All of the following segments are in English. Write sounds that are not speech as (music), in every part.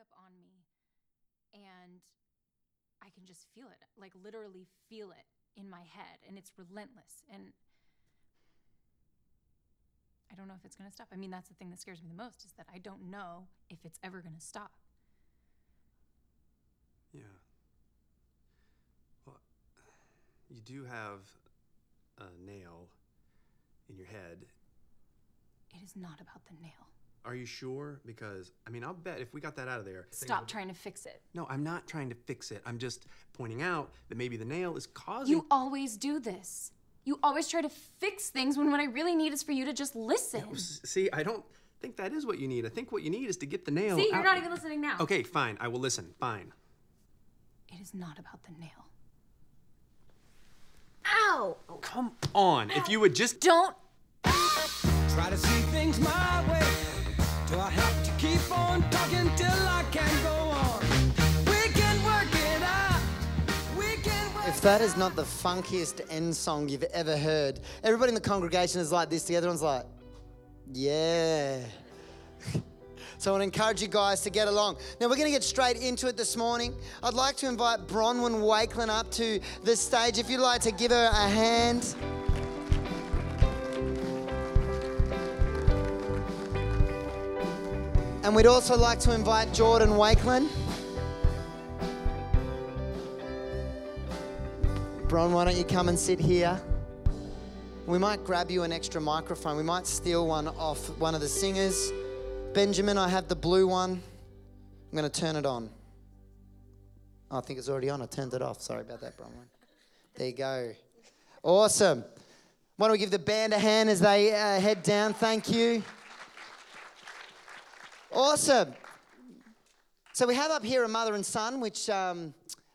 up on me and I can just feel it, like literally feel it in my head, and it's relentless. And I don't know if it's going to stop. I mean, that's the thing that scares me the most is that I don't know if it's ever going to stop. Yeah. Well, you do have a nail in your head. It is not about the nail. Are you sure? Because, I mean, I'll bet if we got that out of there. Stop would- trying to fix it. No, I'm not trying to fix it. I'm just pointing out that maybe the nail is causing. You always do this. You always try to fix things when what I really need is for you to just listen. S- See, I don't think that is what you need. I think what you need is to get the nail. See, you're out- not even listening now. Okay, fine. I will listen. Fine. It is not about the nail. Ow! Come on. If you would just. Don't Try to see things my way. Do I have to keep on talking till I can go on? If that is not the funkiest end song you've ever heard, everybody in the congregation is like this. The other one's like, yeah. (laughs) So I want to encourage you guys to get along. Now we're going to get straight into it this morning. I'd like to invite Bronwyn Wakeland up to the stage. If you'd like to give her a hand. And we'd also like to invite Jordan Wakeland. Bron, why don't you come and sit here? We might grab you an extra microphone. We might steal one off one of the singers. Benjamin, I have the blue one. I'm going to turn it on. Oh, I think it's already on. I turned it off. Sorry about that, Bronwyn. There you go. Awesome. Why don't we give the band a hand as they uh, head down? Thank you. Awesome. So we have up here a mother and son, which um,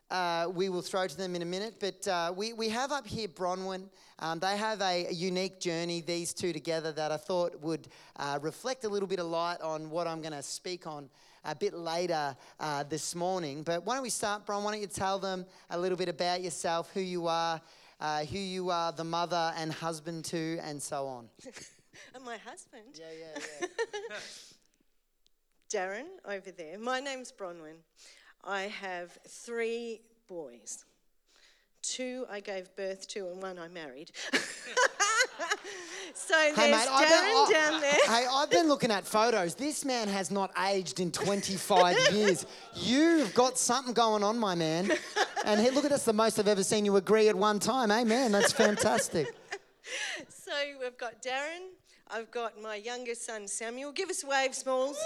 uh, we will throw to them in a minute. But uh, we, we have up here Bronwyn. Um, they have a, a unique journey, these two together, that I thought would uh, reflect a little bit of light on what I'm going to speak on a bit later uh, this morning. But why don't we start, Bron? Why don't you tell them a little bit about yourself, who you are, uh, who you are, the mother and husband to, and so on. (laughs) And my husband, Yeah, yeah, yeah. (laughs) Darren, over there. My name's Bronwyn. I have three boys. Two I gave birth to, and one I married. (laughs) so there's I've Darren been, down there. Hey, I've been looking at photos. This man has not aged in 25 (laughs) years. You've got something going on, my man. And hey, look at this, the most I've ever seen you agree at one time. Amen. That's fantastic. (laughs) So we've got Darren. I've got my youngest son Samuel. Give us a wave, Smalls.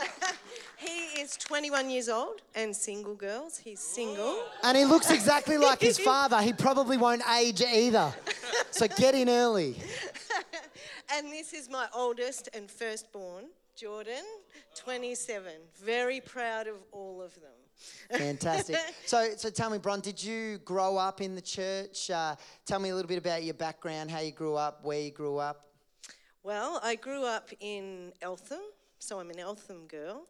(laughs) he is 21 years old and single, girls. He's single. And he looks exactly like his (laughs) father. He probably won't age either. So get in early. (laughs) And this is my oldest and firstborn, Jordan, 27. Very proud of all of them. Fantastic. So, so tell me, Bron, did you grow up in the church? Uh, tell me a little bit about your background, how you grew up, where you grew up. Well, I grew up in Eltham, so I'm an Eltham girl.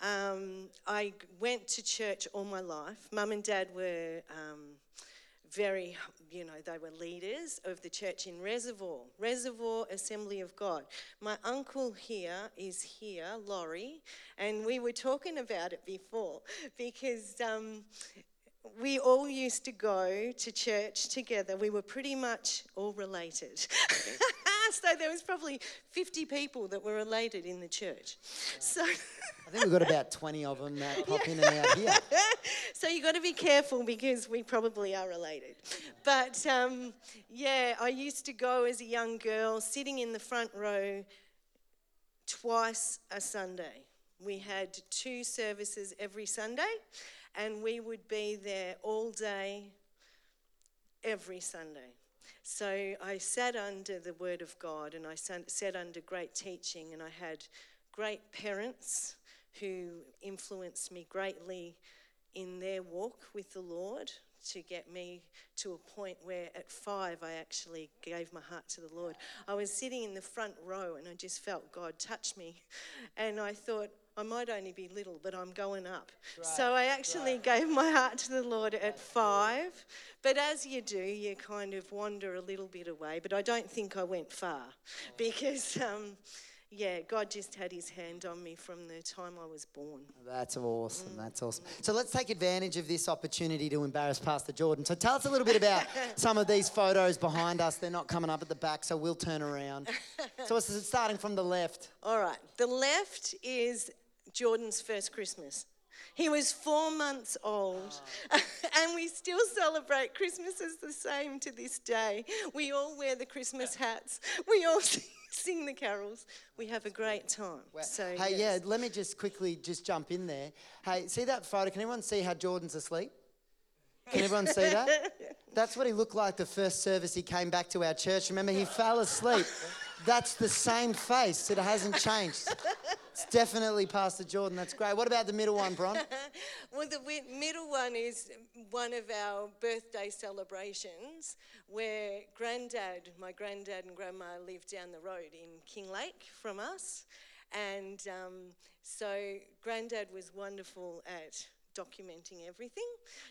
Um, I went to church all my life. Mum and Dad were um, very, you know, they were leaders of the church in Reservoir, Reservoir Assembly of God. My uncle here is here, Laurie, and we were talking about it before because. Um, we all used to go to church together. We were pretty much all related. (laughs) so there was probably 50 people that were related in the church. So, I think we've got about 20 of them that (laughs) pop in and out here. (laughs) so you've got to be careful because we probably are related. But um, yeah, I used to go as a young girl, sitting in the front row twice a Sunday. We had two services every Sunday, and we would be there all day, every Sunday. So I sat under the Word of God and I sat under great teaching, and I had great parents who influenced me greatly in their walk with the Lord to get me to a point where at five I actually gave my heart to the Lord. I was sitting in the front row and I just felt God touch me. And I thought, I might only be little, but I'm going up. so I actually gave my heart to the Lord at five. But as you do, you kind of wander a little bit away. But I don't think I went far because. Um, yeah, God just had his hand on me from the time I was born. That's awesome. That's awesome. So let's take advantage of this opportunity to embarrass Pastor Jordan. So tell us a little bit about (laughs) some of these photos behind us. They're not coming up at the back, so we'll turn around. So (laughs) it's starting from the left. All right, the left is Jordan's first Christmas. He was four months old, (laughs) and we still celebrate Christmas as the same to this day. We all wear the Christmas hats, we all (laughs) sing the carols, we have a great time. So, hey, yes. yeah, let me just quickly just jump in there. Hey, see that photo? Can everyone see how Jordan's asleep? Can everyone see that? (laughs) That's what he looked like the first service he came back to our church. Remember, he fell asleep. That's the same face. It hasn't changed. It's definitely Pastor Jordan. That's great. What about the middle one, Bron? (laughs) Well, the middle one is one of our birthday celebrations where granddad, my granddad and grandma lived down the road in Kinglake from us. And um, so granddad was wonderful at documenting everything.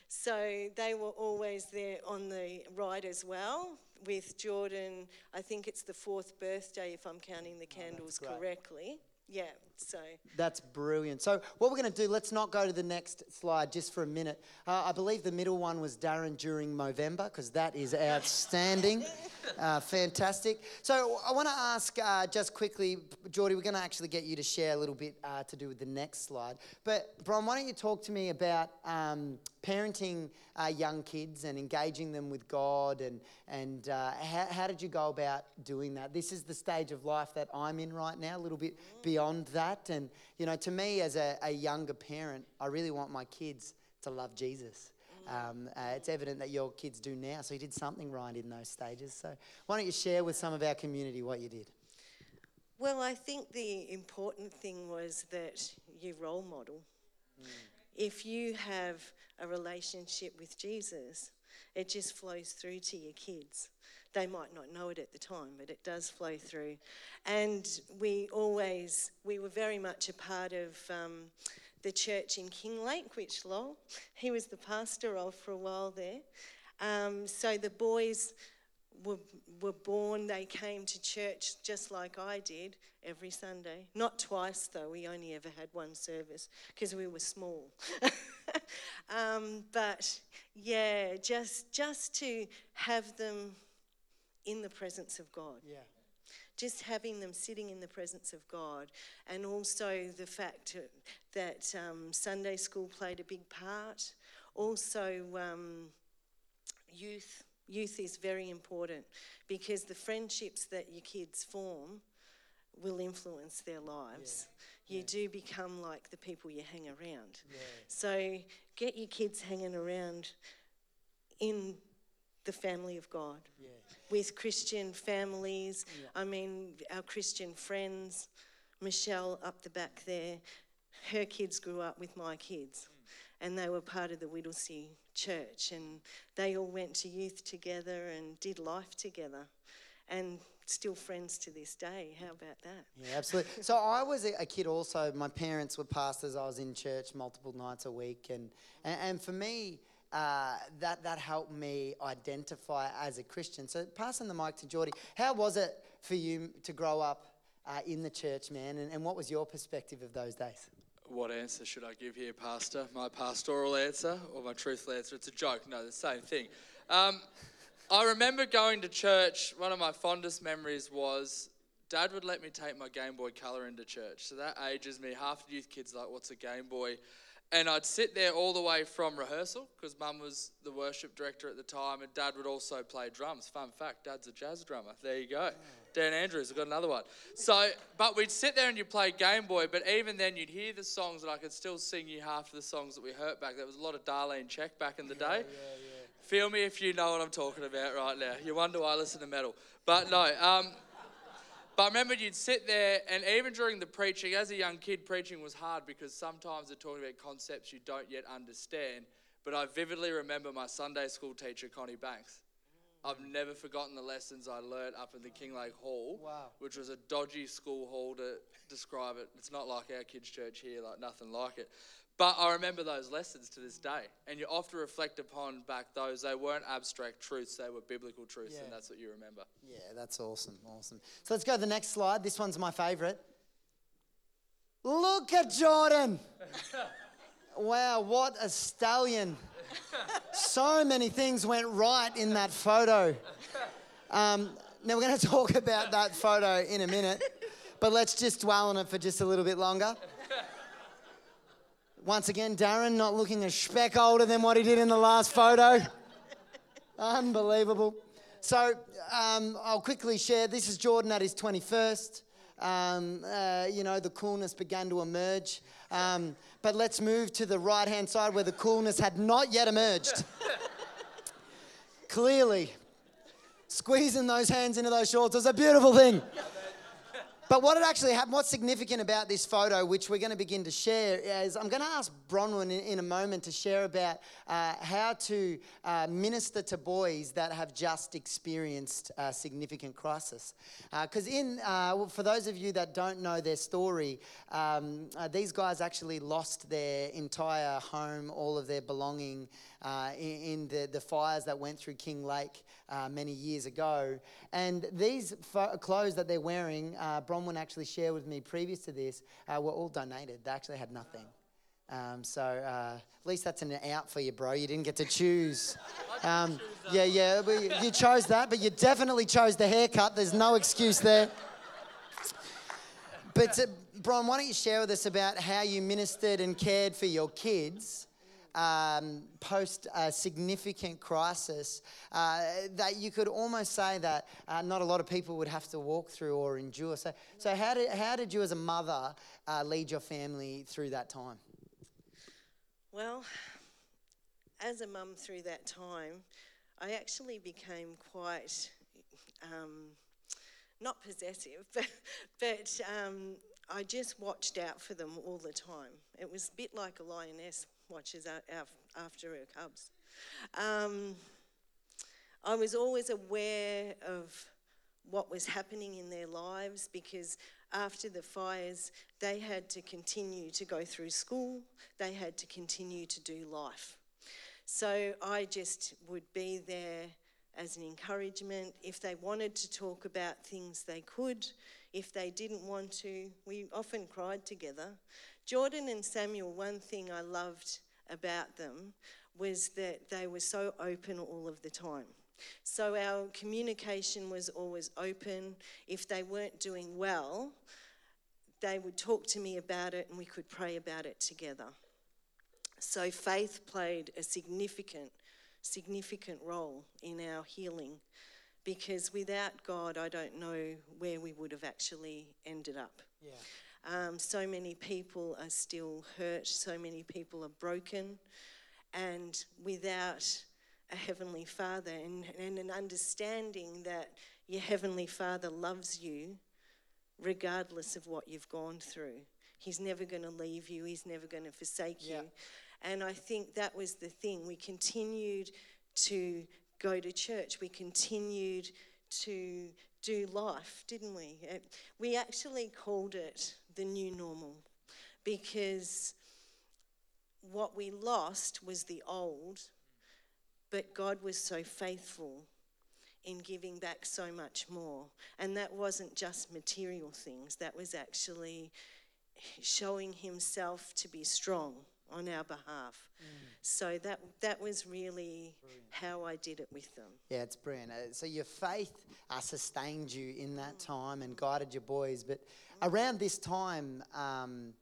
So they were always there on the ride as well with Jordan. I think it's the fourth birthday if I'm counting the oh, candles great. correctly. Yeah, so. That's brilliant. So, what we're going to do, let's not go to the next slide just for a minute. Uh, I believe the middle one was Darren during Movember, because that is outstanding. (laughs) uh, fantastic. So, I want to ask uh, just quickly, Geordie, we're going to actually get you to share a little bit uh, to do with the next slide. But, Bron, why don't you talk to me about um, parenting uh, young kids and engaging them with God, and, and uh, how, how did you go about doing that? This is the stage of life that I'm in right now, a little bit beyond that. And, you know, to me, as a, a younger parent, I really want my kids to love Jesus. Um, uh, it's evident that your kids do now, so you did something right in those stages. So, why don't you share with some of our community what you did? Well, I think the important thing was that you role model. If you have a relationship with Jesus, it just flows through to your kids. They might not know it at the time, but it does flow through. And we always, we were very much a part of um, the church in Kinglake, which Lowell, he was the pastor of for a while there. Um, so the boys were, were born, they came to church just like I did every Sunday. Not twice, though, we only ever had one service because we were small. (laughs) um, but yeah, just, just to have them in the presence of God. Yeah. Just having them sitting in the presence of God, and also the fact that um, Sunday school played a big part. Also, um, youth youth is very important because the friendships that your kids form will influence their lives. You do become like the people you hang around. So get your kids hanging around in the family of God with Christian families. I mean, our Christian friends, Michelle up the back there, her kids grew up with my kids mm. and they were part of the Whittlesea church and they all went to youth together and did life together and still friends to this day. How about that? Yeah, absolutely. (laughs) So I was a a kid also. My parents were pastors. I was in church multiple nights a week, and and, and for me. Uh, that that helped me identify as a Christian. So passing the mic to Geordie, how was it for you to grow up uh, in the church, man? And, and what was your perspective of those days? What answer should I give here, Pastor? My pastoral answer or my truthful answer? It's a joke. No, the same thing. Um, I remember going to church. One of my fondest memories was Dad would let me take my Game Boy Color into church. So that ages me. Half the youth kids like, "What's a Game Boy?" And I'd sit there all the way from rehearsal because Mum was the worship director at the time, and Dad would also play drums. Fun fact: Dad's a jazz drummer. There you go. Dan Andrews, I've got another one. So, but we'd sit there and you'd play Game Boy, but even then you'd hear the songs, and I could still sing you half of the songs that we heard back. There was a lot of Darlene Zschech back in the day. Feel me if you know what I'm talking about right now. You wonder why I listen to metal. But no, um, but I remember you'd sit there, and even during the preaching, as a young kid, preaching was hard because sometimes they're talking about concepts you don't yet understand. But I vividly remember my Sunday school teacher, Connie Banks. I've never forgotten the lessons I learnt up in the Kinglake Hall, Wow. which was a dodgy school hall to describe it. It's not like our kids' church here, like nothing like it. But I remember those lessons to this day. And you often reflect upon back those. They weren't abstract truths, they were biblical truths, Yeah. and that's what you remember. Yeah, that's awesome, awesome. So let's go to the next slide. This one's my favourite. Look at Jordan. (laughs) wow, what a stallion. So many things went right in that photo. Um, now, we're going (laughs) to talk about that photo in a minute, but let's just dwell on it for just a little bit longer. Once again, Darren not looking a speck older than what he did in the last photo. (laughs) Unbelievable. So um, I'll quickly share. This is Jordan at his 21st. Um, uh, you know, the coolness began to emerge. Um, but let's move to the right hand side where the coolness had not yet emerged. (laughs) Clearly, squeezing those hands into those shorts was a beautiful thing. But what had actually happened, what's significant about this photo, which we're going to begin to share, is I'm going to ask Bronwyn in, in a moment to share about uh, how to uh, minister to boys that have just experienced a significant crisis. Because uh, in, uh, for those of you that don't know their story, um, uh, these guys actually lost their entire home, all of their belonging uh, in, in the, the fires that went through Kinglake uh, many years ago. And these fo- clothes that they're wearing, uh, Bronwyn actually shared with me previous to this, uh, were all donated. They actually had nothing. Um, so uh, at least that's an out for you, bro. You didn't get to choose. (laughs) Um, yeah, yeah, but you- you chose that, but you definitely chose the haircut. There's no excuse there. But uh, Brian, why don't you share with us about how you ministered and cared for your kids um, post a significant crisis uh, that you could almost say that uh, not a lot of people would have to walk through or endure. So, so how did how did you as a mother uh, lead your family through that time? Well, as a mum through that time, I actually became quite um, not possessive, (laughs) but, but um, I just watched out for them all the time. It was a bit like a lioness watches out, after her cubs. Um, I was always aware of what was happening in their lives because after the fires, they had to continue to go through school, they had to continue to do life. So I just would be there as an encouragement. If they wanted to talk about things, they could. If they didn't want to, we often cried together. Jordan and Samuel, one thing I loved about them was that they were so open all of the time. So our communication was always open. If they weren't doing well, they would talk to me about it and we could pray about it together. So faith played a significant, significant role in our healing because without God, I don't know where we would have actually ended up. Yeah. Um, so many people are still hurt, so many people are broken, and without a Heavenly Father and, and an understanding that your Heavenly Father loves you regardless of what you've gone through. He's never going to leave you, He's never going to forsake Yeah. you. And I think that was the thing. We continued to go to church, we continued to do life, didn't we? It- we actually called it the new normal because what we lost was the old, but God was so faithful in giving back so much more. And that wasn't just material things, that was actually showing Himself to be strong on our behalf. So that, that was really how I did it with them. Yeah, it's brilliant. Uh, So your faith uh, sustained you in that time and guided your boys. But around this time, um,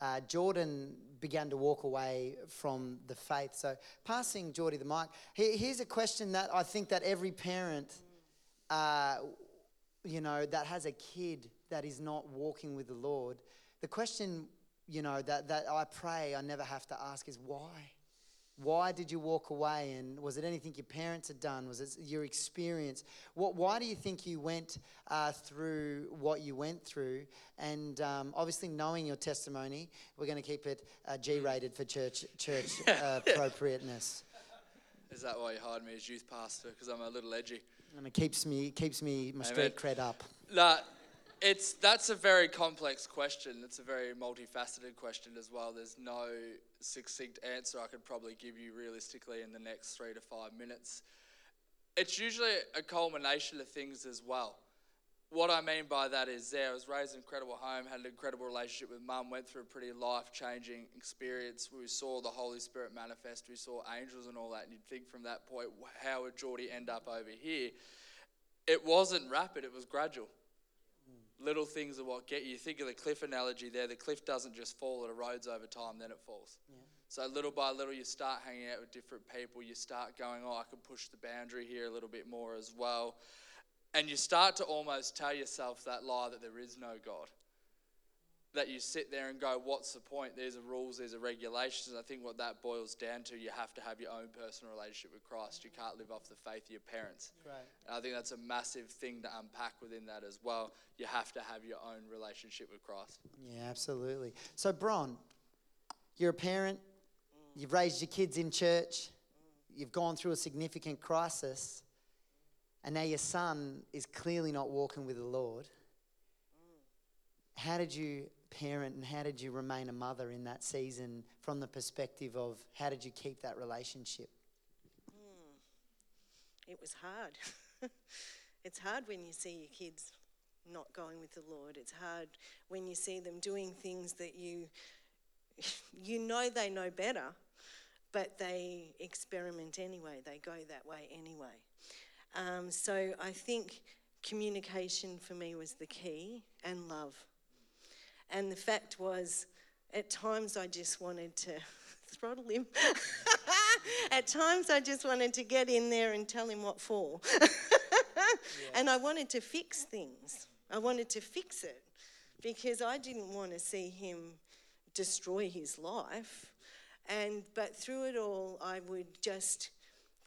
uh, Jordan began to walk away from the faith. So passing Geordie the mic, he- here's a question that I think that every parent, uh, you know, that has a kid that is not walking with the Lord, the question, you know, that, that I pray I never have to ask is why? Why did you walk away? And was it anything your parents had done? Was it your experience? What, why do you think you went uh, through what you went through? And um, obviously, knowing your testimony, we're going to keep it uh, G-rated for church church (laughs) uh, appropriateness. Is that why you hired me as youth pastor? Because I'm a little edgy. And it keeps me keeps me my street cred up. Nah, it's that's a very complex question. It's a very multifaceted question as well. There's no succinct answer I could probably give you realistically in the next three to five minutes. It's usually a culmination of things as well. what I mean by that is there, I was raised in an incredible home, had an incredible relationship with mum, went through a pretty life changing experience. We saw the Holy Spirit manifest, we saw angels and all that. And you'd think from that point, how would Geordie end up over here? It wasn't rapid, it was gradual. Little things are what get you. Think of the cliff analogy there. The cliff doesn't just fall, it erodes over time, then it falls. So little by little, you start hanging out with different people. You start going, oh, I can push the boundary here a little bit more as well. And you start to almost tell yourself that lie that there is no God. That you sit there and go, what's the point? There's a rules, there's a regulations. I think what that boils down to, you have to have your own personal relationship with Christ. You can't live off the faith of your parents. Right. And I think that's a massive thing to unpack within that as well. You have to have your own relationship with Christ. Yeah, absolutely. So, Bron, you're a parent, you've raised your kids in church, you've gone through a significant crisis, and now your son is clearly not walking with the Lord. How did you parent and how did you remain a mother in that season from the perspective of how did you keep that relationship? It was hard. (laughs) it's hard when you see your kids not going with the Lord. It's hard when you see them doing things that you (laughs) you know they know better, but they experiment anyway. They go that way anyway. Um, so I think communication for me was the key and love. And the fact was, at times I just wanted to (laughs) throttle him. (laughs) at times I just wanted to get in there and tell him what for. And I wanted to fix things. I wanted to fix it because I didn't want to see him destroy his life. And but through it all, I would just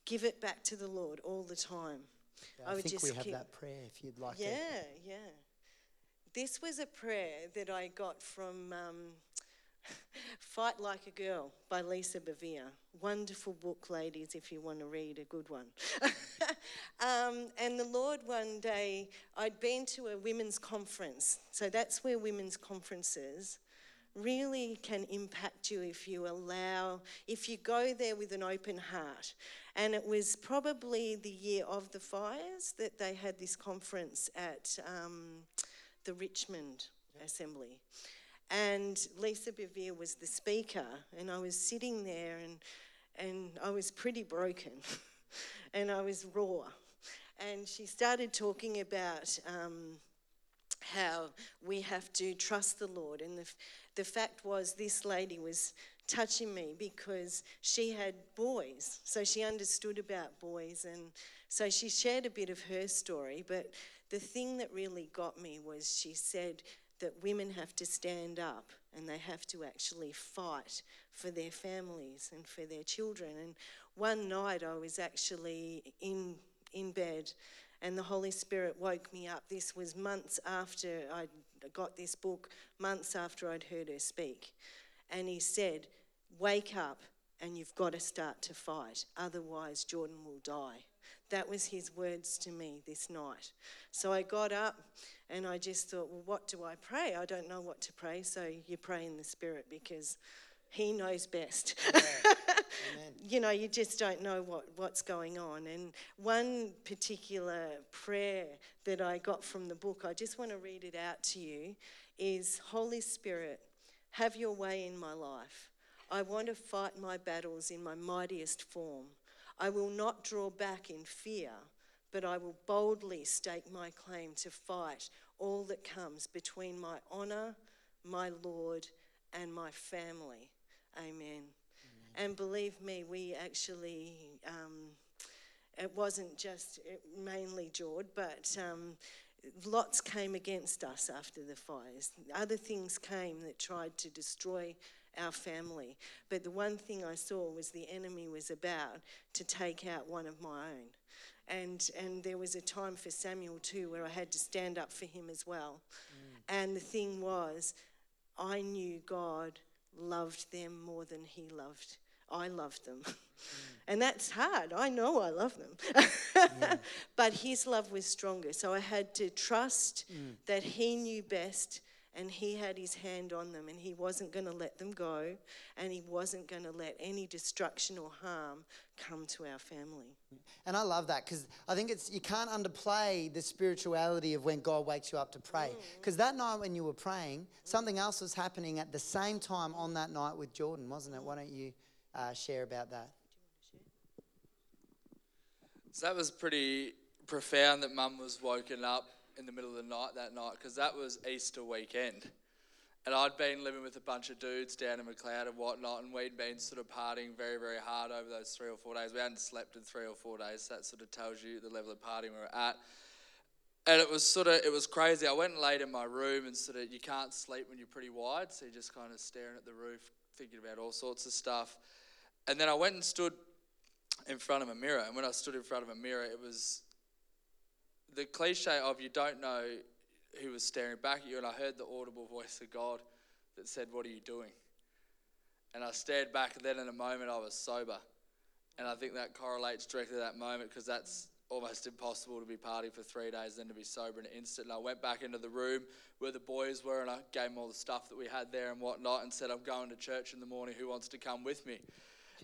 give it back to the Lord all the time. I, would think just we have keep- that prayer if you'd like yeah, to. yeah. This was a prayer that I got from um, (laughs) Fight Like a Girl by Lisa Bevere. Wonderful book, ladies, if you want to read a good one. (laughs) um, and the Lord, one day, I'd been to a women's conference. So that's where women's conferences really can impact you if you allow, if you go there with an open heart. And it was probably the year of the fires that they had this conference at um, the Richmond Assembly. And Lisa Bevere was the speaker, and I was sitting there and, and I was pretty broken (laughs) and I was raw. And she started talking about um, how we have to trust the Lord. And the, the fact was, this lady was touching me because she had boys. So she understood about boys. And so she shared a bit of her story. But the thing that really got me was she said that women have to stand up and they have to actually fight for their families and for their children. And one night I was actually in, in bed and the Holy Spirit woke me up. This was months after I got this book, months after I'd heard her speak. And he said, Wake up and you've got to start to fight, otherwise, Jordan will die. That was his words to me this night. So I got up and I just thought, Well, what do I pray? I don't know what to pray. So you pray in the Spirit because he knows best. (laughs) you know, you just don't know what, what's going on. And one particular prayer that I got from the book, I just want to read it out to you, is Holy Spirit, have your way in my life. I want to fight my battles in my mightiest form. I will not draw back in fear, but I will boldly stake my claim to fight all that comes between my honour, my Lord, and my family. Amen. And believe me, we actually, um, it wasn't just mainly Jord, but um, lots came against us after the fires. Other things came that tried to destroy our family. But the one thing I saw was the enemy was about to take out one of my own. And, and there was a time for Samuel too where I had to stand up for him as well. Mm. And the thing was, I knew God loved them more than he loved. I loved them. Mm. And that's hard. I know I love them. (laughs) but his love was stronger. So I had to trust mm. that he knew best and he had his hand on them and he wasn't going to let them go and he wasn't going to let any destruction or harm come to our family. And I love that because I think it's you can't underplay the spirituality of when God wakes you up to pray. Because that night when you were praying, something else was happening at the same time on that night with Jordan, wasn't it? Why don't you uh, share about that? So that was pretty profound that mum was woken up in the middle of the night that night because that was Easter weekend. And I'd been living with a bunch of dudes down in Macleod and whatnot, and we'd been sort of partying very, very hard over those three or four days. We hadn't slept in three or four days, so that sort of tells you the level of partying we were at. And it was sort of, it was crazy. I went and laid in my room and sort of, you can't sleep when you're pretty wide, so you're just kind of staring at the roof, thinking about all sorts of stuff. And then I went and stood in front of a mirror. And when I stood in front of a mirror, it was the cliche of you don't know who was staring back at you. And I heard the audible voice of God that said, What are you doing? And I stared back, and then in a moment, I was sober. And I think that correlates directly to that moment because that's almost impossible to be partying for three days and then to be sober in an instant. And I went back into the room where the boys were and I gave them all the stuff that we had there and whatnot and said, I'm going to church in the morning. Who wants to come with me?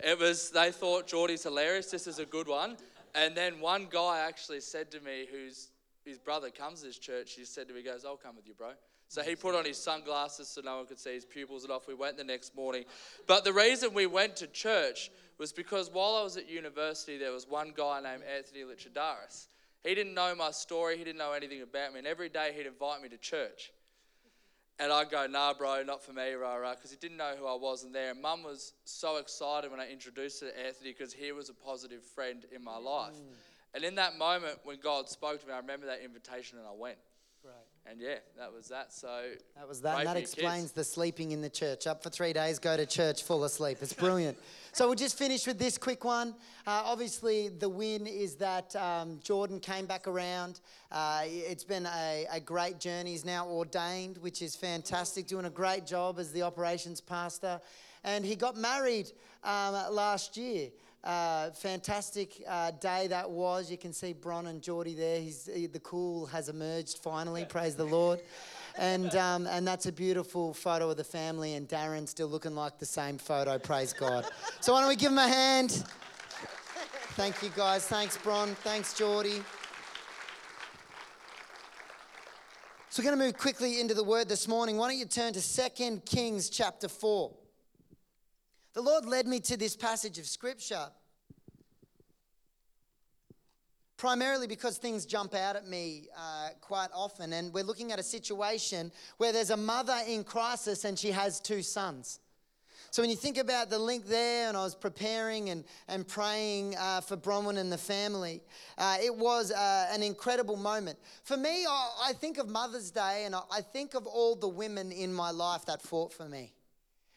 It was, they thought Geordie's hilarious. This is a good one. And then one guy actually said to me, who's his brother comes to this church, he said to me, he goes, I'll come with you, bro. So he put on his sunglasses so no one could see his pupils and off we went the next morning. But the reason we went to church was because while I was at university, there was one guy named Anthony Lichadaris. He didn't know my story, he didn't know anything about me, and every day he'd invite me to church. And I'd go, nah, bro, not for me, rah, rah, because he didn't know who I was in there. And mum was so excited when I introduced her to Anthony because he was a positive friend in my life. Mm. And in that moment, when God spoke to me, I remember that invitation and I went. And yeah, that was that. So That was that. And that your kids. explains the sleeping in the church. Up for three days, go to church full asleep. It's brilliant. (laughs) so we'll just finish with this quick one. Uh, obviously, the win is that um, Jordan came back around. Uh, it's been a, a great journey. He's now ordained, which is fantastic, doing a great job as the operations pastor. And he got married um, last year. Uh, fantastic uh, day that was. You can see Bron and Geordie there. He's, he, the cool has emerged finally. Praise the Lord. And, um, and that's a beautiful photo of the family, and Darren still looking like the same photo. Praise God. So, why don't we give him a hand? Thank you, guys. Thanks, Bron. Thanks, Geordie. So, we're going to move quickly into the word this morning. Why don't you turn to 2 Kings chapter 4? The Lord led me to this passage of scripture primarily because things jump out at me uh, quite often. And we're looking at a situation where there's a mother in crisis and she has two sons. So when you think about the link there, and I was preparing and, and praying uh, for Bronwyn and the family, uh, it was uh, an incredible moment. For me, I, I think of Mother's Day and I, I think of all the women in my life that fought for me.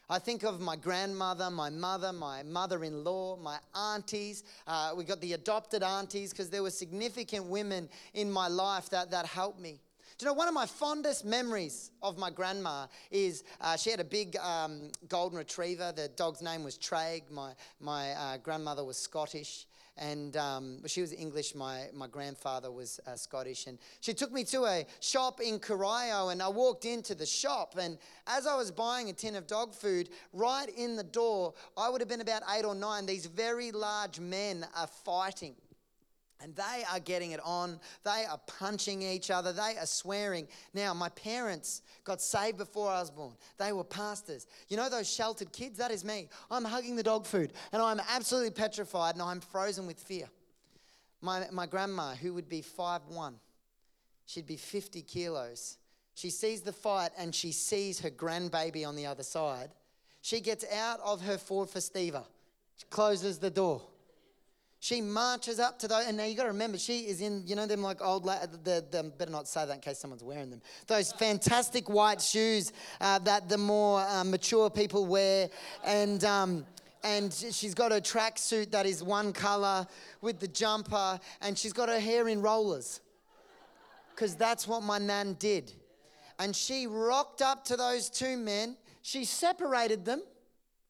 I think of my grandmother, my mother, my mother in law, my aunties. Uh, we got the adopted aunties because there were significant women in my life that, that helped me. Do you know, one of my fondest memories of my grandma is uh, she had a big um, golden retriever. The dog's name was Traig. My, my uh, grandmother was Scottish and um, she was English. My, my grandfather was uh, Scottish. And she took me to a shop in Corio, and I walked into the shop. And as I was buying a tin of dog food, right in the door, I would have been about eight or nine, these very large men are fighting. And they are getting it on. They are punching each other. They are swearing. Now, my parents got saved before I was born. They were pastors. You know those sheltered kids? That is me. I'm hugging the dog food and I'm absolutely petrified and I'm frozen with fear. My, my grandma, who would be 5'1, she'd be 50 kilos. She sees the fight and she sees her grandbaby on the other side. She gets out of her Ford Festiva, closes the door. She marches up to those, and now you got to remember, she is in, you know, them like old, la- the, the, better not say that in case someone's wearing them. Those fantastic white shoes uh, that the more uh, mature people wear, and um, and she's got a tracksuit that is one color with the jumper, and she's got her hair in rollers, because that's what my nan did. And she rocked up to those two men. She separated them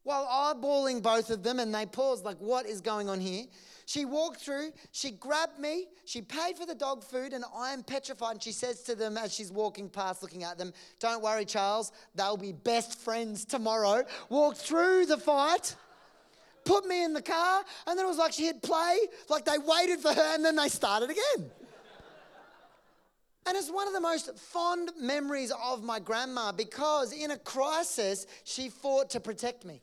while eyeballing both of them and they paused, like, what is going on here? She walked through, she grabbed me, she paid for the dog food, and I am petrified. And she says to them as she's walking past, looking at them, Don't worry, Charles, they'll be best friends tomorrow. Walked through the fight, put me in the car, and then it was like she hit play, like they waited for her, and then they started again. And it's one of the most fond memories of my grandma because in a crisis, she fought to protect me.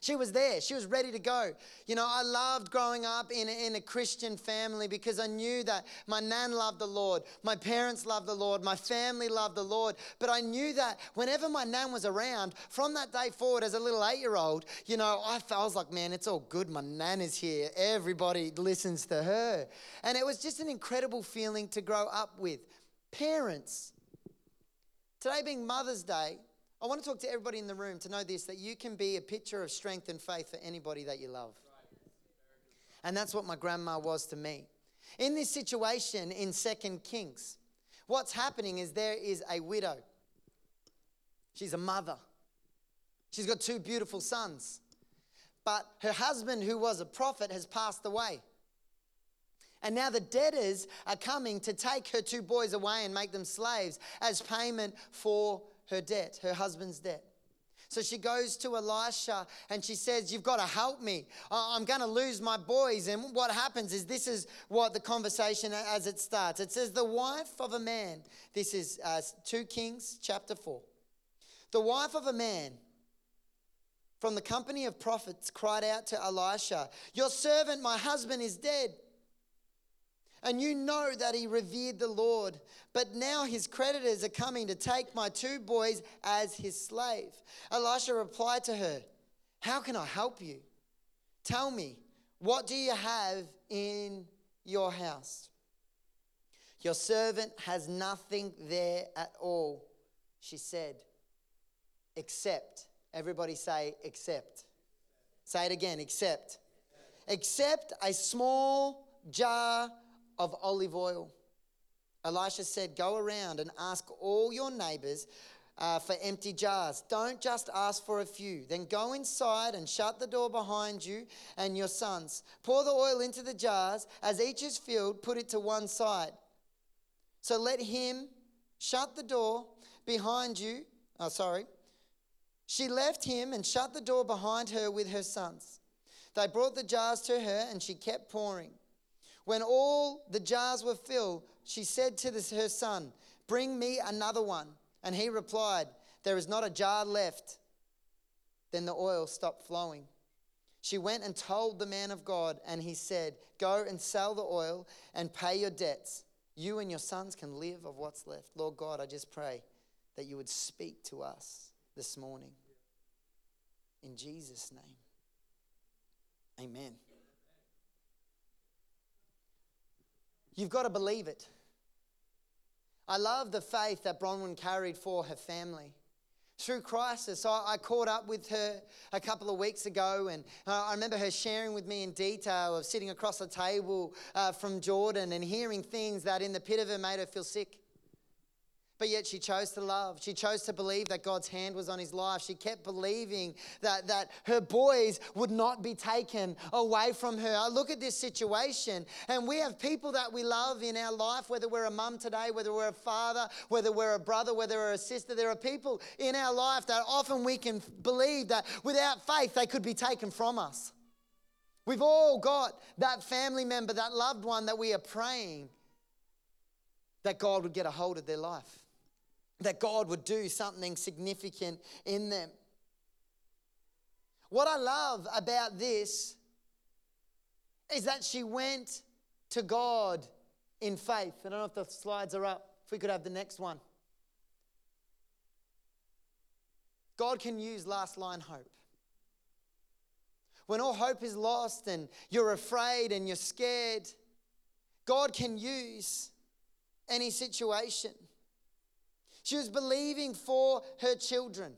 She was there. She was ready to go. You know, I loved growing up in a, in a Christian family because I knew that my nan loved the Lord, my parents loved the Lord, my family loved the Lord. But I knew that whenever my nan was around, from that day forward, as a little eight year old, you know, I, I was like, man, it's all good. My nan is here. Everybody listens to her. And it was just an incredible feeling to grow up with. Parents, today being Mother's Day, I want to talk to everybody in the room to know this that you can be a picture of strength and faith for anybody that you love. And that's what my grandma was to me. In this situation in Second Kings, what's happening is there is a widow. She's a mother. She's got two beautiful sons. But her husband, who was a prophet, has passed away. And now the debtors are coming to take her two boys away and make them slaves as payment for her debt, her husband's debt. So she goes to Elisha and she says, You've got to help me. I'm going to lose my boys. And what happens is this is what the conversation as it starts. It says, The wife of a man, this is uh, 2 Kings chapter 4. The wife of a man from the company of prophets cried out to Elisha, Your servant, my husband, is dead and you know that he revered the Lord. But now his creditors are coming to take my two boys as his slave. Elisha replied to her, How can I help you? Tell me, what do you have in your house? Your servant has nothing there at all, she said, except, everybody say, except. Say it again, except. Except a small jar of olive oil. Elisha said, Go around and ask all your neighbors uh, for empty jars. Don't just ask for a few. Then go inside and shut the door behind you and your sons. Pour the oil into the jars. As each is filled, put it to one side. So let him shut the door behind you. Oh, sorry. She left him and shut the door behind her with her sons. They brought the jars to her, and she kept pouring. When all the jars were filled, she said to this, her son, Bring me another one. And he replied, There is not a jar left. Then the oil stopped flowing. She went and told the man of God, and he said, Go and sell the oil and pay your debts. You and your sons can live of what's left. Lord God, I just pray that you would speak to us this morning. In Jesus' name. Amen. You've got to believe it. I love the faith that Bronwyn carried for her family. Through crisis, I, caught up with her a couple of weeks ago, and uh, I remember her sharing with me in detail of sitting across the table uh, from Jordan and hearing things that in the pit of her made her feel sick. But yet she chose to love. She chose to believe that God's hand was on his life. She kept believing that, that her boys would not be taken away from her. I look at this situation, and we have people that we love in our life, whether we're a mum today, whether we're a father, whether we're a brother, whether we're a sister. There are people in our life that often we can believe that without faith they could be taken from us. We've all got that family member, that loved one that we are praying that God would get a hold of their life that God would do something significant in them. What I love about this is that she went to God in faith. I don't know if the slides are up. If we could have the next one. God can use last line hope. When all hope is lost and you're afraid and you're scared, God can use any situation. She was believing for her children.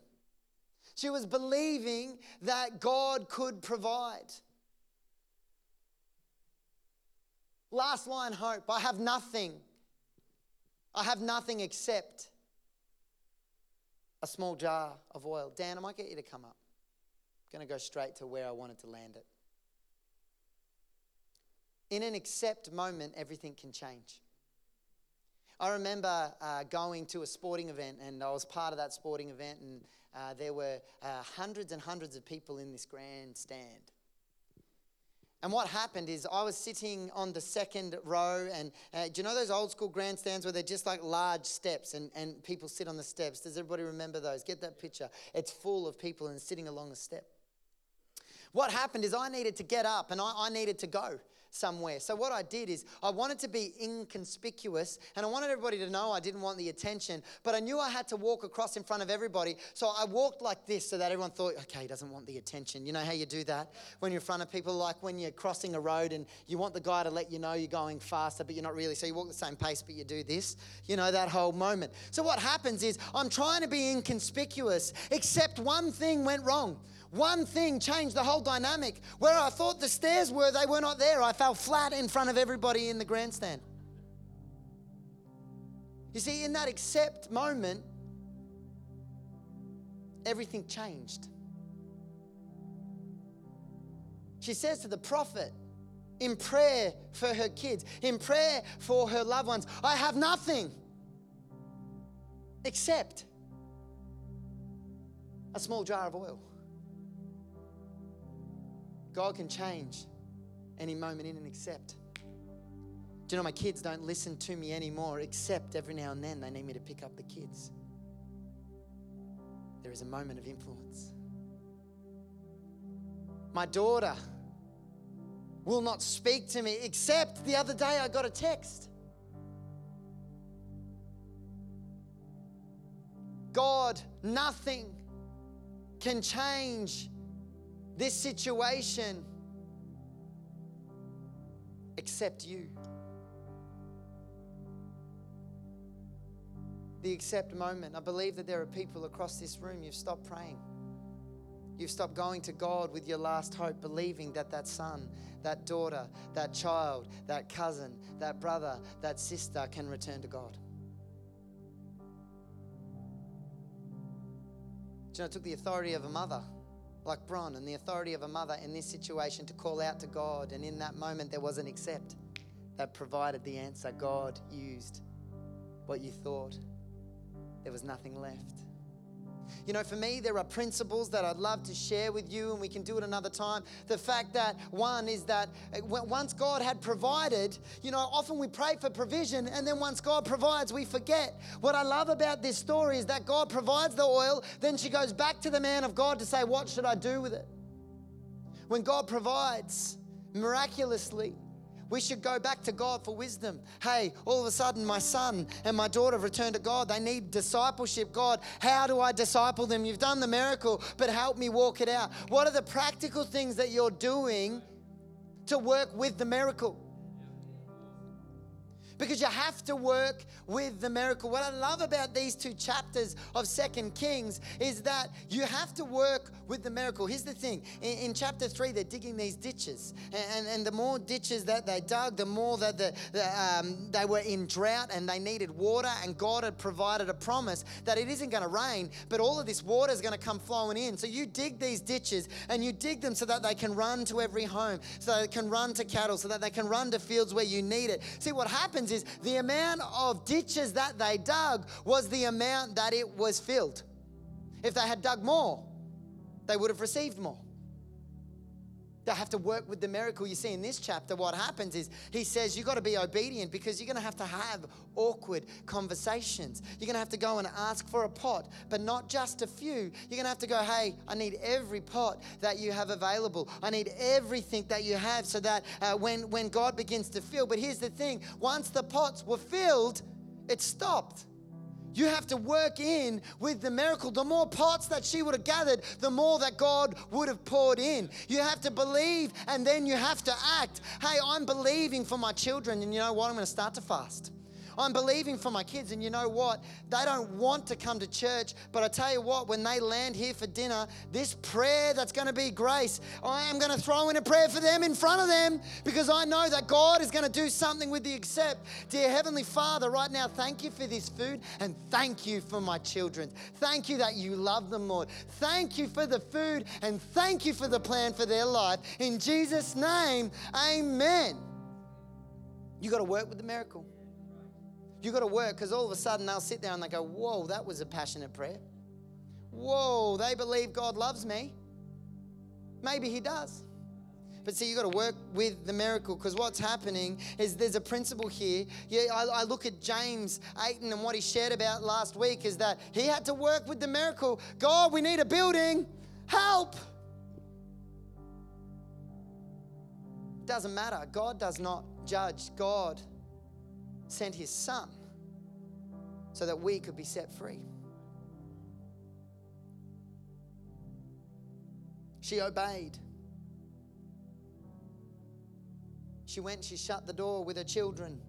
She was believing that God could provide. Last line hope I have nothing. I have nothing except a small jar of oil. Dan, I might get you to come up. I'm going to go straight to where I wanted to land it. In an accept moment, everything can change. I remember uh, going to a sporting event, and I was part of that sporting event, and uh, there were uh, hundreds and hundreds of people in this grandstand. And what happened is I was sitting on the second row, and uh, do you know those old school grandstands where they're just like large steps and, and people sit on the steps? Does everybody remember those? Get that picture. It's full of people and sitting along the step. What happened is I needed to get up and I, I needed to go somewhere. So what I did is I wanted to be inconspicuous and I wanted everybody to know I didn't want the attention, but I knew I had to walk across in front of everybody. So I walked like this so that everyone thought, okay, he doesn't want the attention. You know how you do that when you're in front of people, like when you're crossing a road and you want the guy to let you know you're going faster, but you're not really. So you walk the same pace, but you do this. You know, that whole moment. So what happens is I'm trying to be inconspicuous, except one thing went wrong. One thing changed the whole dynamic. Where I thought the stairs were, they were not there. I fell flat in front of everybody in the grandstand. You see, in that accept moment, everything changed. She says to the prophet, in prayer for her kids, in prayer for her loved ones, I have nothing except a small jar of oil. God can change any moment in and accept. Do you know my kids don't listen to me anymore, except every now and then they need me to pick up the kids? There is a moment of influence. My daughter will not speak to me, except the other day I got a text. God, nothing can change this situation except you. The accept moment. I believe that there are people across this room, you've stopped praying. You've stopped going to God with your last hope, believing that that son, that daughter, that child, that cousin, that brother, that sister can return to God. Do you know, it took the authority of a mother like Bron and the authority of a mother in this situation to call out to God. And in that moment, there was an accept that provided the answer. God used what you thought, there was nothing left. You know, for me, there are principles that I'd love to share with you, and we can do it another time. The fact that one is that uh, once God had provided, you know, often we pray for provision, and then once God provides, we forget. What I love about this story is that God provides the oil, then she goes back to the man of God to say, What should I do with it? When God provides miraculously, we should go back to God for wisdom. Hey, all of a sudden, my son and my daughter have returned to God. They need discipleship. God, how do I disciple them? You've done the miracle, but help me walk it out. What are the practical things that you're doing to work with the miracle? Because you have to work with the miracle. What I love about these two chapters of Second Kings is that you have to work with the miracle. Here's the thing in, in chapter 3, they're digging these ditches. And, and, and, the more ditches that they dug, the more that the, the um, they were in drought and they needed water. And God had provided a promise that it isn't going to rain, but all of this water is going to come flowing in. So you dig these ditches and you dig them so that they can run to every home, so they can run to cattle, so that they can run to fields where you need it. See, what happens is the amount of ditches that they dug was the amount that it was filled. If they had dug more, they would have received more. They have to work with the miracle. You see in this chapter, what happens is he says you've got to be obedient because you're going to have to have awkward conversations. You're going to have to go and ask for a pot, but not just a few. You're going to have to go, hey, I need every pot that you have available. I need everything that you have so that uh, when, when God begins to fill. But here's the thing once the pots were filled, it stopped. You have to work in with the miracle. The more pots that she would have gathered, the more that God would have poured in. You have to believe and then you have to act. Hey, I'm believing for my children, and you know what? I'm going to start to fast. I'm believing for my kids. And you know what? They don't want to come to church, but I tell you what, when they land here for dinner, this prayer that's going to be grace, I am going to throw in a prayer for them in front of them because I know that God is going to do something with the accept. Dear Heavenly Father, right now, thank you for this food and thank you for my children. Thank you that you love them, Lord. Thank you for the food and thank you for the plan for their life. In Jesus' name, amen. You got to work with the miracle. You got to work because all of a sudden they'll sit there and they go, Whoa, that was a passionate prayer. Whoa, they believe God loves me. Maybe He does. But see, you got to work with the miracle because what's happening is there's a principle here. Yeah, I, I, look at James Ayton and what he shared about last week is that he had to work with the miracle. God, we need a building. Help. Doesn't matter. God does not judge. God sent his son so that we could be set free. She obeyed. She went, she shut the door with her children.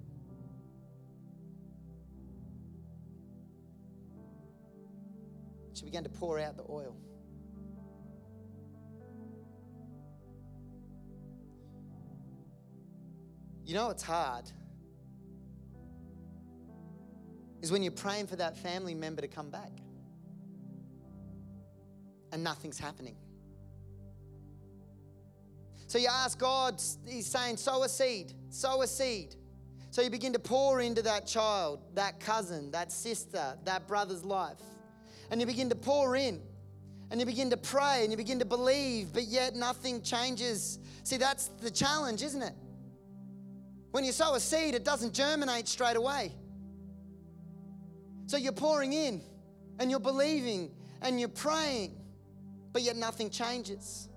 She began to pour out the oil. You know it's hard is when you're praying for that family member to come back and nothing's happening. So you ask God, He's saying, sow a seed, sow a seed. So you begin to pour into that child, that cousin, that sister, that brother's life. And you begin to pour in. And you begin to pray and you begin to believe, but yet nothing changes. See, that's the challenge, isn't it? When you sow a seed, it doesn't germinate straight away. So you're pouring in and you're believing and you're praying, but yet nothing changes.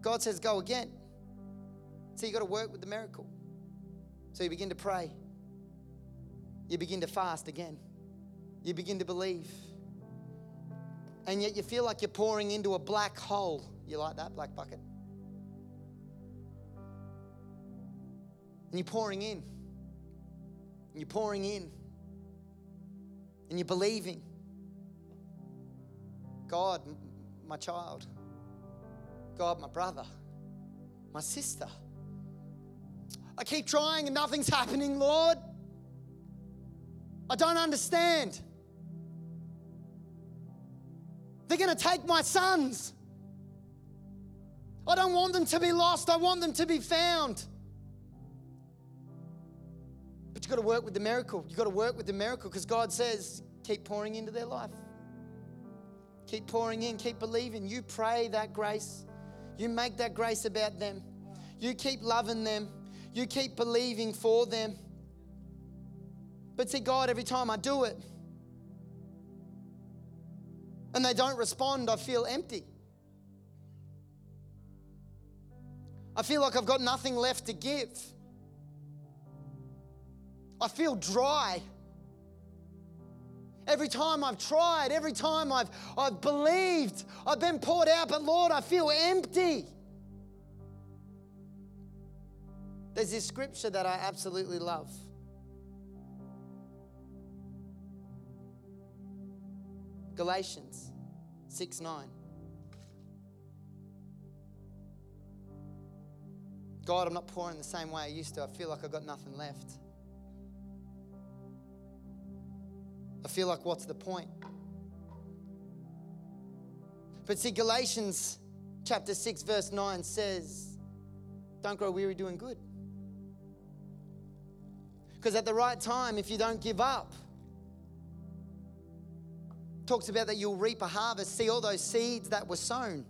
God says, go again. So you've got to work with the miracle. So you begin to pray. You begin to fast again. You begin to believe. And yet you feel like you're pouring into a black hole. You like that, black bucket? And you're pouring in. And you're pouring in. And you're believing. God, my child. God, my brother, my sister. I keep trying and nothing's happening, Lord. I don't understand. They're going to take my sons. I don't want them to be lost, I want them to be found. Got to work with the miracle. You've got to work with the miracle because God says, keep pouring into their life. Keep pouring in, keep believing. You pray that grace. You make that grace about them. You keep loving them. You keep believing for them. But see, God, every time I do it and they don't respond, I feel empty. I feel like I've got nothing left to give. I feel dry. Every time I've tried, every time I've, I've believed, I've been poured out, but Lord, I feel empty. There's this scripture that I absolutely love. Galatians 6 9. God, I'm not pouring the same way I used to. I feel like I've got nothing left. I feel like, what's the point? But see, Galatians chapter 6, verse 9 says, Don't grow weary doing good. Because at the right time, if you don't give up, talks about that you'll reap a harvest. See all those seeds that were sown,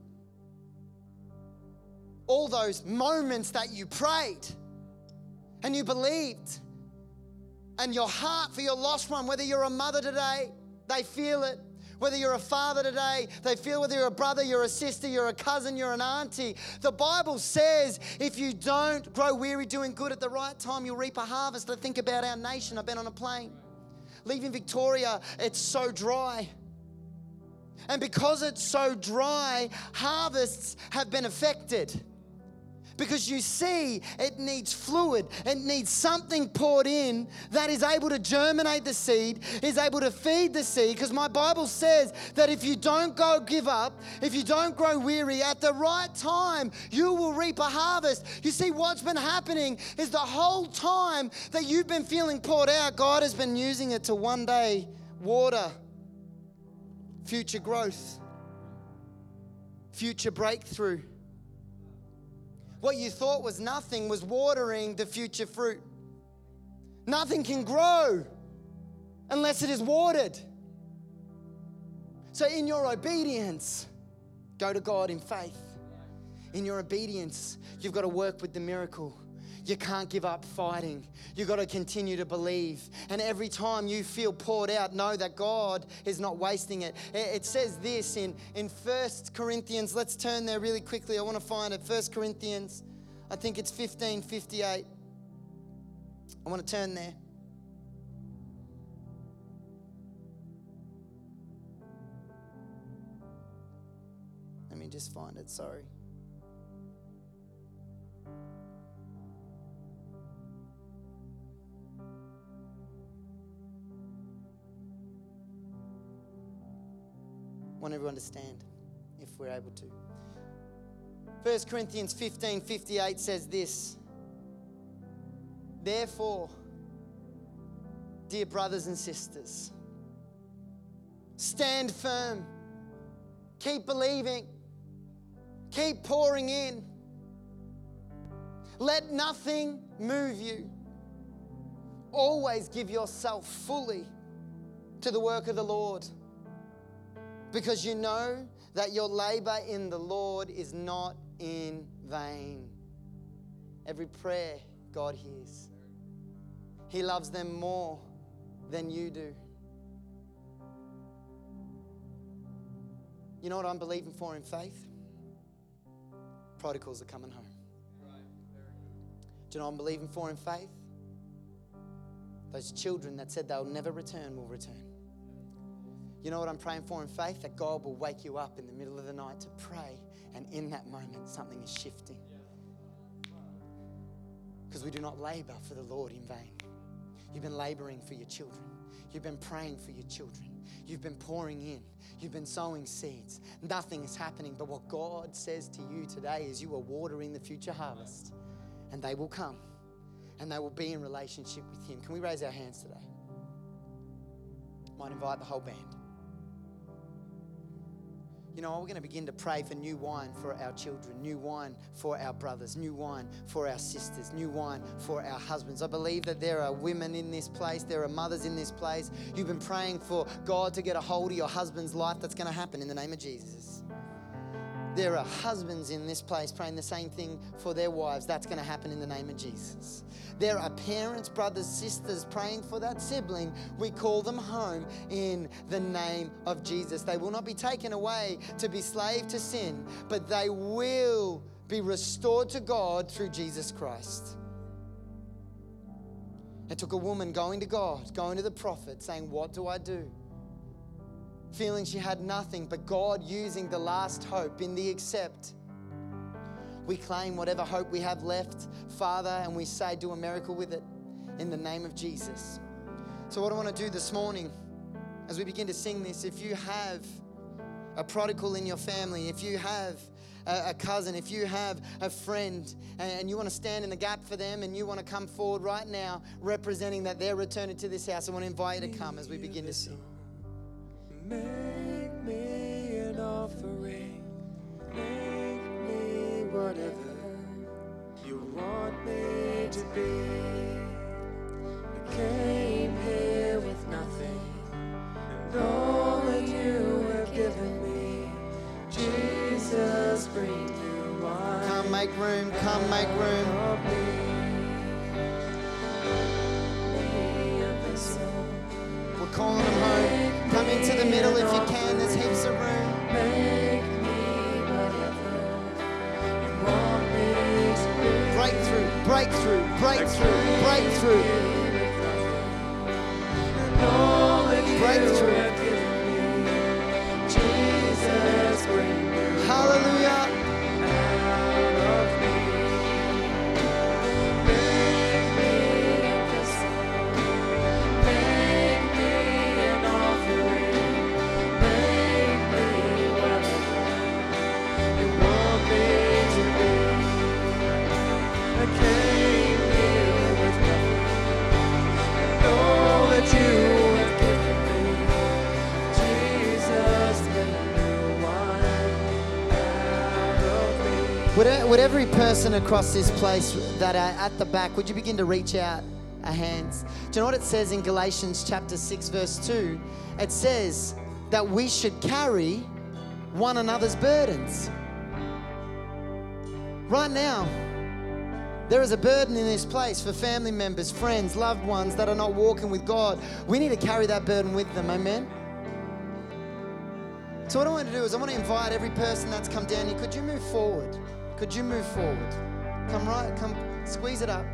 all those moments that you prayed and you believed and your heart for your lost one, whether you're a mother today, they feel it. Whether you're a father today, they feel whether you're a brother, you're a sister, you're a cousin, you're an auntie. The Bible says if you don't grow weary doing good at the right time, you'll reap a harvest. I think about our nation. I've been on a plane. Leaving Victoria, it's so dry. And because it's so dry, harvests have been affected. Because you see it needs fluid, it needs something poured in that is able to germinate the seed, is able to feed the seed. Because my Bible says that if you don't go give up, if you don't grow weary, at the right time, you will reap a harvest. You see, what's been happening is the whole time that you've been feeling poured out, God has been using it to one day water future growth, future breakthrough. What you thought was nothing was watering the future fruit. Nothing can grow unless it is watered. So, in your obedience, go to God in faith. In your obedience, you've got to work with the miracle. You can't give up fighting. You've got to continue to believe. And every time you feel poured out, know that God is not wasting it. It says this in, in 1 Corinthians. Let's turn there really quickly. I want to find it. 1 Corinthians, I think it's 1558. I want to turn there. Let me just find it, sorry. Want everyone to stand if we're able to. 1 Corinthians 15 58 says this Therefore, dear brothers and sisters, stand firm, keep believing, keep pouring in. Let nothing move you. Always give yourself fully to the work of the Lord because you know that your labor in the Lord is not in vain. Every prayer God hears, He loves them more than you do. You know what I'm believing for in faith? Prodigals are coming home. Do you know what I'm believing for in faith? Those children that said they'll never return will return. You know what I'm praying for in faith? That God will wake you up in the middle of the night to pray, and in that moment, something is shifting. Because we do not labor for the Lord in vain. You've been laboring for your children, you've been praying for your children, you've been pouring in, you've been sowing seeds. Nothing is happening, but what God says to you today is you are watering the future harvest, and they will come and they will be in relationship with Him. Can we raise our hands today? Might invite the whole band you know, we're going to begin to pray for new wine for our children, new wine for our brothers, new wine for our sisters, new wine for our husbands. I believe that there are women in this place, there are mothers in this place. You've been praying for God to get a hold of your husband's life. That's going to happen in the name of Jesus. There are husbands in this place praying the same thing for their wives. That's going to happen in the name of Jesus. There are parents, brothers, sisters praying for that sibling. We call them home in the name of Jesus. They will not be taken away to be slave to sin, but they will be restored to God through Jesus Christ. It took a woman going to God, going to the prophet, saying, What do I do? Feeling she had nothing, but God using the last hope in the accept we claim whatever hope we have left, Father, and we say, do a miracle with it in the name of Jesus. So, what I want to do this morning, as we begin to sing this, if you have a prodigal in your family, if you have a, cousin, if you have a friend, and you want to stand in the gap for them and you want to come forward right now representing that they're returning to this house, I want to invite you to come as we begin to sing. Make me an offering make me whatever you want me to be. I came here with nothing, and all that you have given me, Jesus, bring new wine. Come make room, come make room. Calling them home. Come into the middle if you can, there's heaps of room. breakthrough, breakthrough, breakthrough, breakthrough. Breakthrough. Hallelujah. Would, every person across this place that are at the back, would you begin to reach out a hands? Do you know what it says in Galatians chapter 6, verse 2? It says that we should carry one another's burdens. Right now, there is a burden in this place for family members, friends, loved ones that are not walking with God. We need to carry that burden with them. Amen. So, what I want to do is, I want to invite every person that's come down here. Could you move forward? Could you move forward? Come right, come squeeze it up.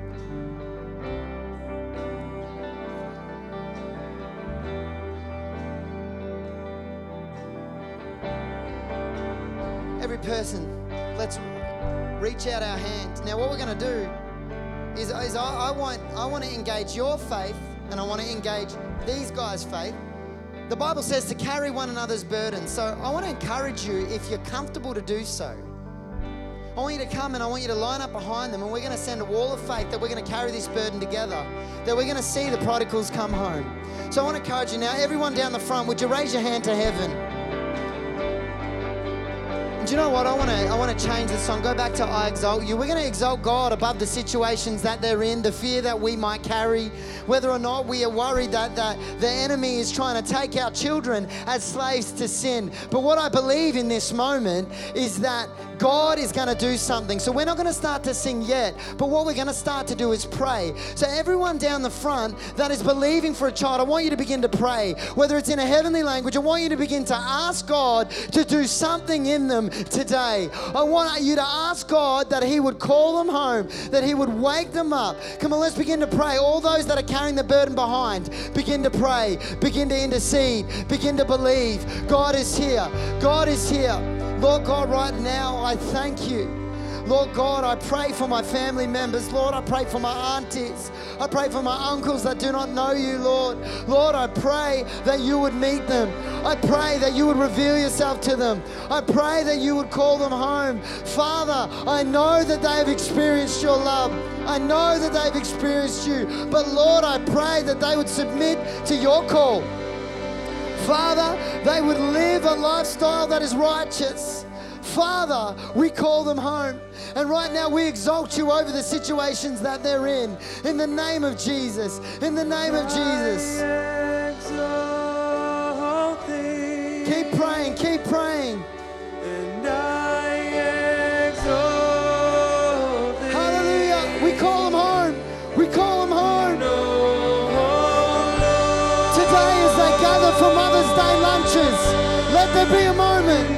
Every person, let's reach out our hands. Now, what we're going to do is, is I, I want I want to engage your faith, and I want to engage these guys' faith. The Bible says to carry one another's burdens. So I want to encourage you, if you're comfortable to do so, I want you to come and I want you to line up behind them, and we're going to send a wall of faith that we're going to carry this burden together, that we're going to see the prodigals come home. So I want to encourage you now, everyone down the front, would you raise your hand to heaven? Do you know what? I want to I want to change the song. Go back to I exalt you. We're going to exalt God above the situations that they're in, the fear that we might carry, whether or not we are worried that, that the enemy is trying to take our children as slaves to sin. But what I believe in this moment is that God is going to do something. So we're not going to start to sing yet, but what we're going to start to do is pray. So everyone down the front that is believing for a child, I want you to begin to pray. Whether it's in a heavenly language, I want you to begin to ask God to do something in them today. I want you to ask God that He would call them home, that He would wake them up. Come on, let's begin to pray. All those that are carrying the burden behind, begin to pray, begin to intercede, begin to believe. God is here. God is here. Lord God, right now, I thank you. Lord God, I pray for my family members. Lord, I pray for my aunties. I pray for my uncles that do not know you, Lord. Lord, I pray that you would meet them. I pray that you would reveal yourself to them. I pray that you would call them home. Father, I know that they have experienced your love. I know that they've experienced you. But Lord, I pray that they would submit to your call. Father, they would live a lifestyle that is righteous. Father, we call them home. And right now we exalt you over the situations that they're in. In the name of Jesus. In the name of Jesus. Keep praying, keep praying. Hallelujah. We call them home. We call them home. Today, as they gather for Mother's Day lunches, let there be a moment.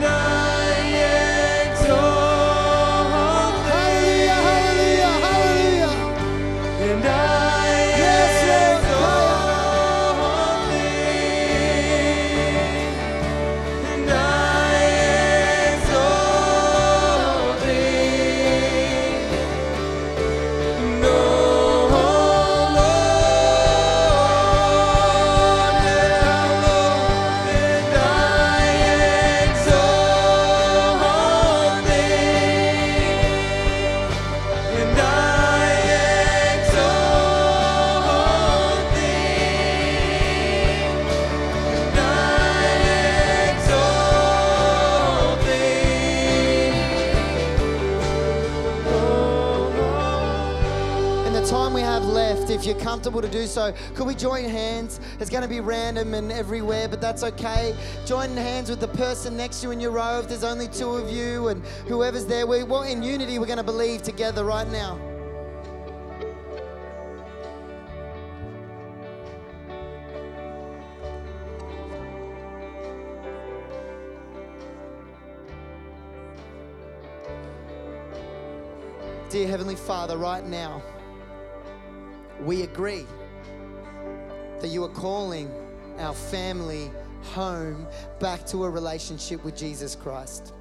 Comfortable to do so, could we join hands? It's going to be random and everywhere, but that's okay. Join hands with the person next to you in your row if there's only two of you and whoever's there. We, well, in unity, we're going to believe together right now. Dear Heavenly Father, right now, we agree that you are calling our family home back to a relationship with Jesus Christ.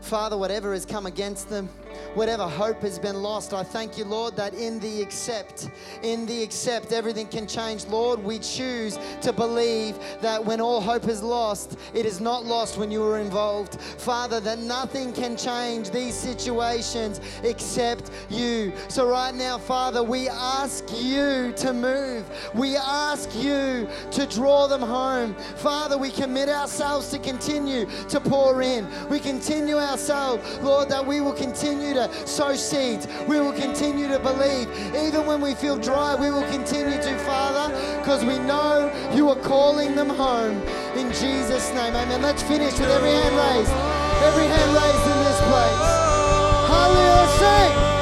Father, whatever has come against them, whatever hope has been lost. I thank you, Lord, that in the accept, in the accept, everything can change. Lord, we choose to believe that when all hope is lost, it is not lost when you are involved. Father, that nothing can change these situations except you. So, right now, Father, we ask you to move. We ask you to draw them home. Father, we commit ourselves to continue to pour in. We continue ourselves, Lord, that we will continue to sow seeds. We will continue to believe. Even when we feel dry, we will continue to, Father, because we know you are calling them home. In Jesus' name, amen. Let's finish with every hand raised. Every hand raised in this place. Hallelujah.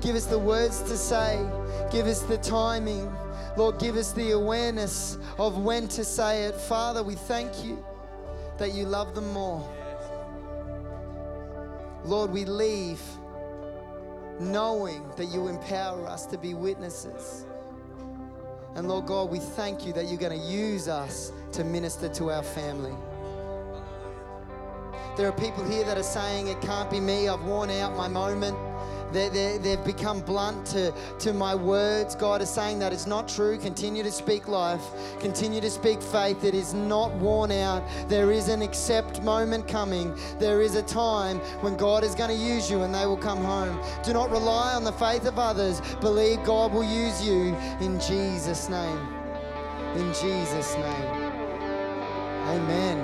Give us the words to say, give us the timing. Lord, give us the awareness of when to say it. Father, we thank you that you love them more. Lord, we leave knowing that you empower us to be witnesses. And Lord God, we thank you that you're going to use us to minister to our family. There are people here that are saying, It can't be me. I've worn out my moment. They, they, they've become blunt to, to my words. God is saying that it's not true. Continue to speak life, continue to speak faith. It is not worn out. There is an accept moment coming. There is a time when God is going to use you and they will come home. Do not rely on the faith of others. Believe God will use you in Jesus' name. In Jesus' name. Amen.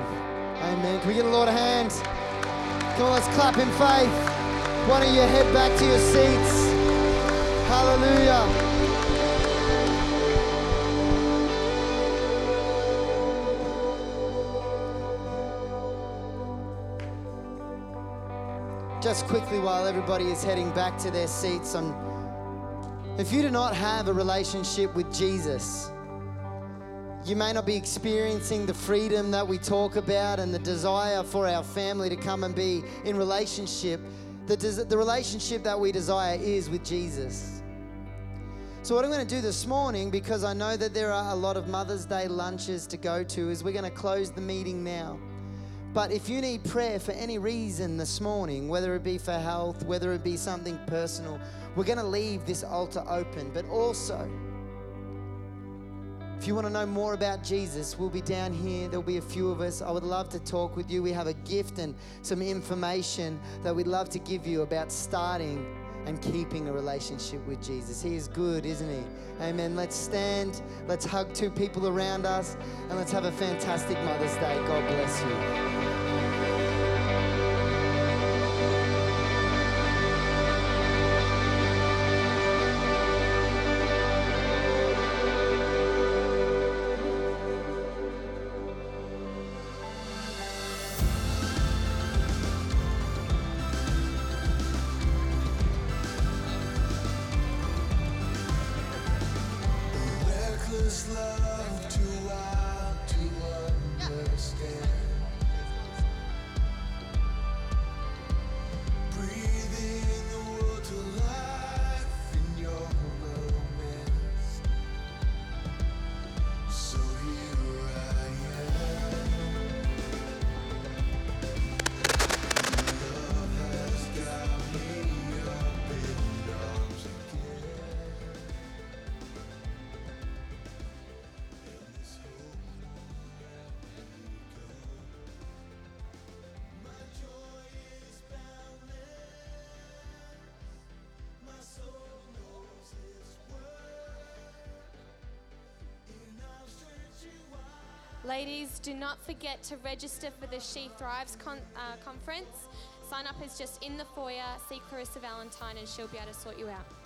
Amen. Can we get a Lord of hands? Come on, let's clap in faith. Why don't you head back to your seats? Hallelujah. Just quickly, while everybody is heading back to their seats, on if you do not have a relationship with Jesus, you may not be experiencing the freedom that we talk about and the desire for our family to come and be in relationship. The, des- the relationship that we desire is with Jesus. So, what I'm going to do this morning, because I know that there are a lot of Mother's Day lunches to go to, is we're going to close the meeting now. But if you need prayer for any reason this morning, whether it be for health, whether it be something personal, we're going to leave this altar open. But also, if you want to know more about Jesus, we'll be down here. There'll be a few of us. I would love to talk with you. We have a gift and some information that we'd love to give you about starting and keeping a relationship with Jesus. He is good, isn't he? Amen. Let's stand, let's hug two people around us, and let's have a fantastic Mother's Day. God bless you. Reckless love, Ladies, do not forget to register for the She Thrives con- uh, conference. Sign up is just in the foyer. See Clarissa Valentine and she'll be able to sort you out.